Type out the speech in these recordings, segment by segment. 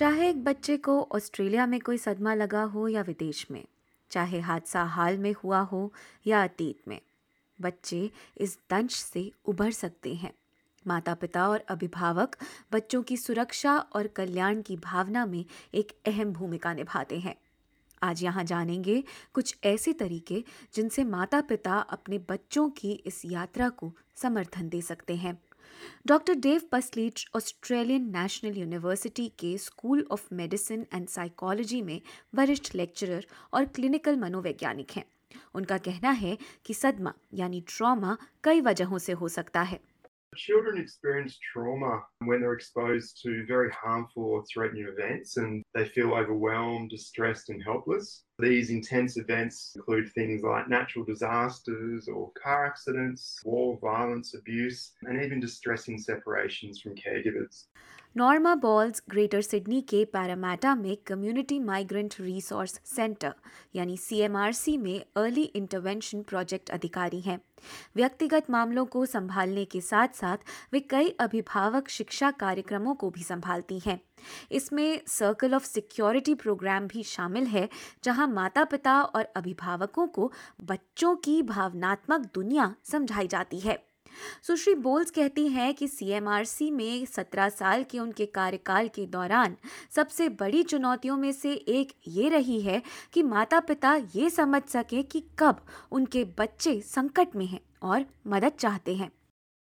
चाहे एक बच्चे को ऑस्ट्रेलिया में कोई सदमा लगा हो या विदेश में, चाहे हादसा हाल में हुआ हो या अतीत में, बच्चे इस दंश से उभर सकते हैं। माता पिता और अभिभावक बच्चों की सुरक्षा और कल्याण की भावना में एक अहम भूमिका निभाते हैं। आज यहाँ जानेंगे कुछ ऐसे तरीके जिनसे माता पिता अपने बच्चों की इस यात्रा को समर्थन दे सकते हैं। Doctor Dave Pasalich Australian National University के school of medicine and psychology में वरिष्ठ लेक्चरर और क्लिनिकल मनोवैज्ञानिक हैं उनका कहना है कि सदमा यानी ट्रॉमा कई वजहों से हो सकता है Children experience trauma when they're exposed to very harmful or threatening events and they feel overwhelmed, distressed, and helpless. These intense events include things like natural disasters or car accidents, war, violence, abuse, and even distressing separations from caregivers. Norma Bowles Greater Sydney के Parramatta में community migrant resource centre यानी CMRC में early intervention project अधिकारी हैं व्यक्तिगत मामलों को संभालने के साथ साथ वे कई अभिभावक शिक्षा कार्यक्रमों को भी संभालती हैं इसमें सर्कल ऑफ़ सिक्योरिटी प्रोग्राम भी शामिल है जहाँ माता पिता और अभिभावकों को बच्चों की भावनात्मक दुनिया समझाई जाती है। सुश्री बोल्स कहती हैं कि सीएमआरसी में 17 साल के उनके कार्यकाल के दौरान सबसे बड़ी चुनौतियों में से एक ये रही है कि माता पिता ये समझ सके कि कब उनके बच्चे संकट में हैं और मदद चाहते हैं।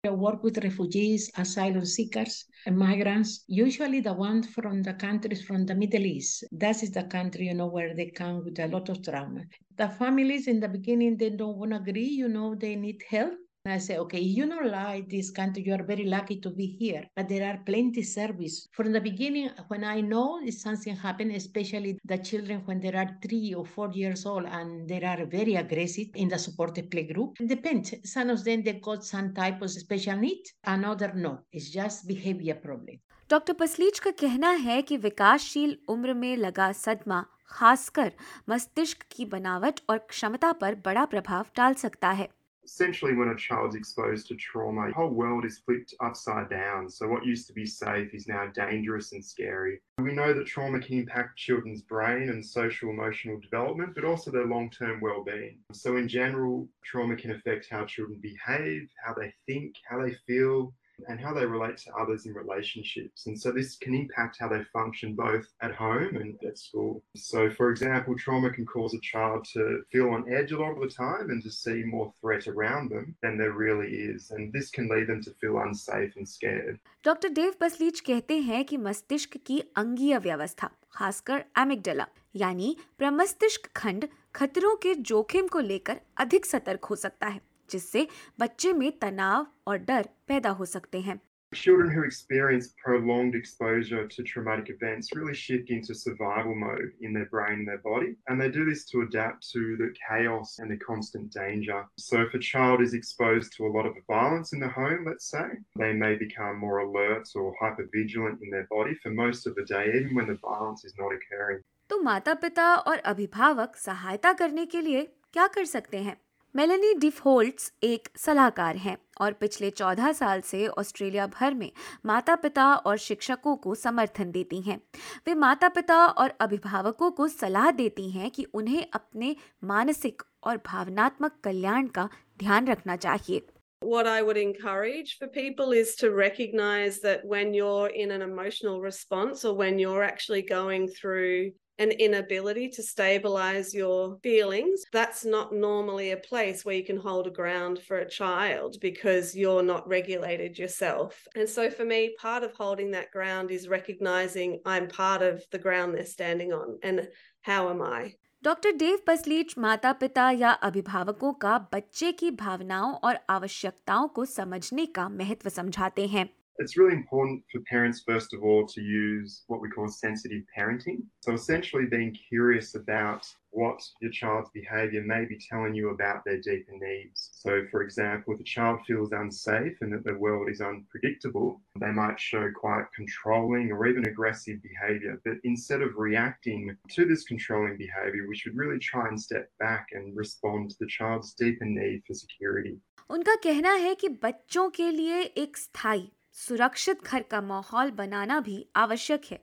I work with refugees, asylum seekers, and migrants, usually the ones from the countries from the Middle East. That is the country, you know, where they come with a lot of trauma. The families in the beginning, they don't want to agree, you know, they need help. I say, okay, you know, like this country, you are very lucky to be here, but there are plenty service. From the beginning, when I know something happened, especially the children when they are three or four years old and they are very aggressive in the supported play group, it depends. Some of them, they got some type of special need, another no. It's just behavior problem. Doctor Pasalich का कहना है कि विकासशील उम्र में लगा सदमा खासकर मस्तिष्क की बनावट और क्षमता पर बड़ा प्रभाव डाल सकता है essentially when a child's exposed to trauma, the whole world is flipped upside down. So what used to be safe is now dangerous and scary. We know that trauma can impact children's brain and social emotional development, but also their long-term well-being. So in general, trauma can affect how children behave, how they think, how they feel, and how they relate to others in relationships. And so this can impact how they function both at home and at school. So, for example, trauma can cause a child to feel on edge a lot of the time and to see more threat around them than there really is. And this can lead them to feel unsafe and scared. Dr. Dave Pasalich कहते हैं कि मस्तिष्क की अंगीय व्यवस्था खासकर एमिगडला यानी प्रमस्तिष्क खंड खतरों के जोखिम को लेकर अधिक सतर्क हो सकता है जिससे बच्चे में तनाव और डर पैदा हो सकते हैं Children who experience prolonged exposure to traumatic events really shift into survival mode in their brain and their body, and they do this to adapt to the chaos and the constant danger. So, if a child is exposed to a lot of violence in the home, let's say, they may become more alert or hypervigilant in their body for most of the day, even when the violence is not occurring. तो माता पिता और अभिभावक सहायता करने के लिए क्या कर सकते हैं मेलेनी डिफोल्ट्स एक सलाहकार हैं और पिछले 14 साल से ऑस्ट्रेलिया भर में माता पिता और शिक्षकों को समर्थन देती हैं वे माता पिता और अभिभावकों को सलाह देती हैं कि उन्हें अपने मानसिक और भावनात्मक कल्याण का ध्यान रखना चाहिए What I would encourage for people is to recognize that when you're in an emotional response or when you're actually going through an inability to stabilize your feelings, that's not normally a place where you can hold a ground for a child because you're not regulated yourself. And so for me, part of holding that ground is recognizing I'm part of the ground they're standing on and how am I? Doctor Dave पसलीच माता पिता या अभिभावकों का बच्चे की भावनाओं और आवश्यकताओं को समझने का महत्व समझाते हैं it's really important for parents, first of all, to use what we call sensitive parenting. So, essentially, being curious about what your child's behavior may be telling you about their deeper needs. So, for example, if a child feels unsafe and that the world is unpredictable, they might show quite controlling or even aggressive behavior. But instead of reacting to this controlling behavior, we should really try and step back and respond to the child's deeper need for security. उनका कहना है कि बच्चों के लिए एक स्थायी सुरक्षित घर का माहौल बनाना भी आवश्यक है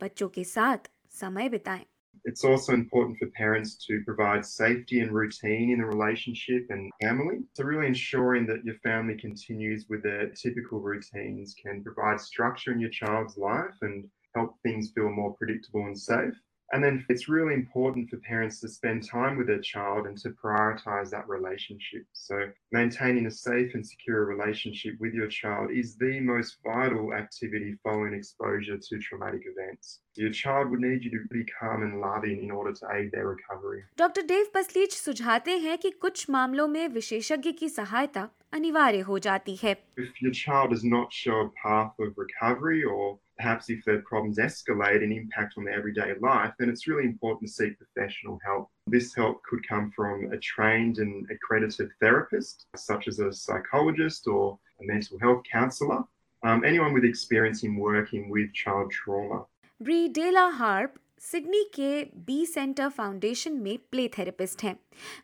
बच्चों के साथ समय बिताएं It's also important for parents to provide safety and routine in the relationship and family. So, really ensuring that your family continues with their typical routines can provide structure in your child's life and help things feel more predictable and safe. And then it's really important for parents to spend time with their child and to prioritize that relationship. So, maintaining a safe and secure relationship with your child is the most vital activity following exposure to traumatic events. Your child would need you to be calm and loving in order to aid their recovery. Dr. Dave Pasalich सुझाते हैं कि कुछ मामलों में विशेषज्ञ की सहायता If your child does not show a path of recovery or perhaps if their problems escalate and impact on their everyday life, then it's really important to seek professional help. This help could come from a trained and accredited therapist, such as a psychologist or a mental health counselor, um, anyone with experience in working with child trauma. Brie della harp Sydney के B centre foundation में play therapist हैं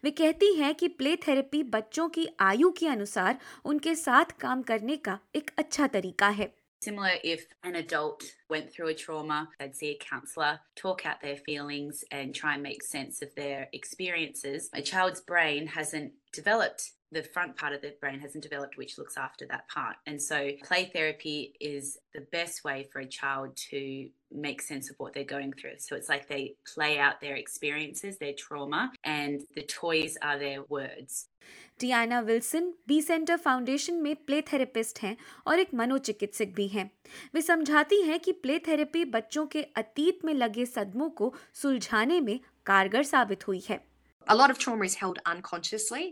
वे कहती हैं कि play therapy बच्चों की आयु के अनुसार उनके साथ काम करने का एक अच्छा तरीका है Similar if an adult went through a trauma, they'd see a counsellor, talk out their feelings, and try and make sense of their experiences. A child's brain hasn't developed, the front part of the brain hasn't developed, which looks after that part. And so, play therapy is the best way for a child to make sense of what they're going through. So, it's like they play out their experiences, their trauma, and the toys are their words. Tiana Wilson B centre foundation में play therapist हैं और एक मनोचिकित्सक भी हैं वे समझाती हैं कि प्ले थेरेपी बच्चों के अतीत में लगे सदमों को सुलझाने में कारगर साबित हुई है A lot of trauma is held unconsciously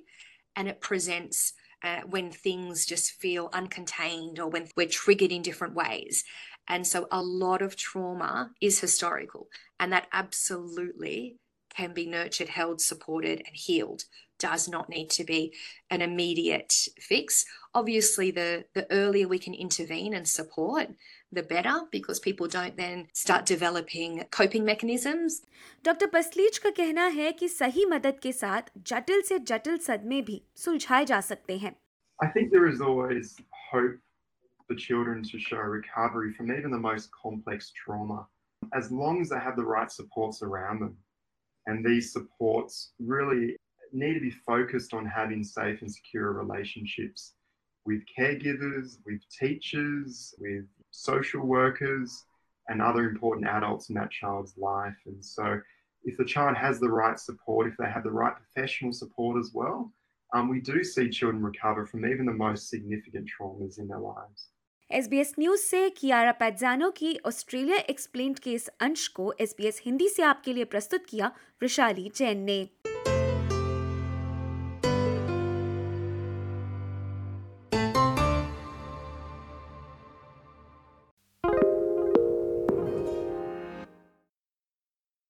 and it presents uh, when things just feel uncontained or when we're triggered in different ways. And so a lot of trauma is historical, and that absolutely can be nurtured, held, supported, and healed. Does not need to be an immediate fix. Obviously, the, the earlier we can intervene and support, the better, because people don't then start developing coping mechanisms. Doctor Pasalich का कहना है कि सही मदद के साथ जटिल से जटिल सदमे भी सुलझाए जा सकते हैं I think there is always hope for children to show recovery from even the most complex trauma, as long as they have the right supports around them. And these supports really need to be focused on having safe and secure relationships with caregivers, with teachers, with social workers, and other important adults in that child's life. And so, if the child has the right support, if they have the right professional support as well, um, we do see children recover from even the most significant traumas in their lives. S news से कियारा पैजानो की Australia explained के इस अंश को S Hindi से आपके लिए प्रस्तुत किया वृशाली जैन ने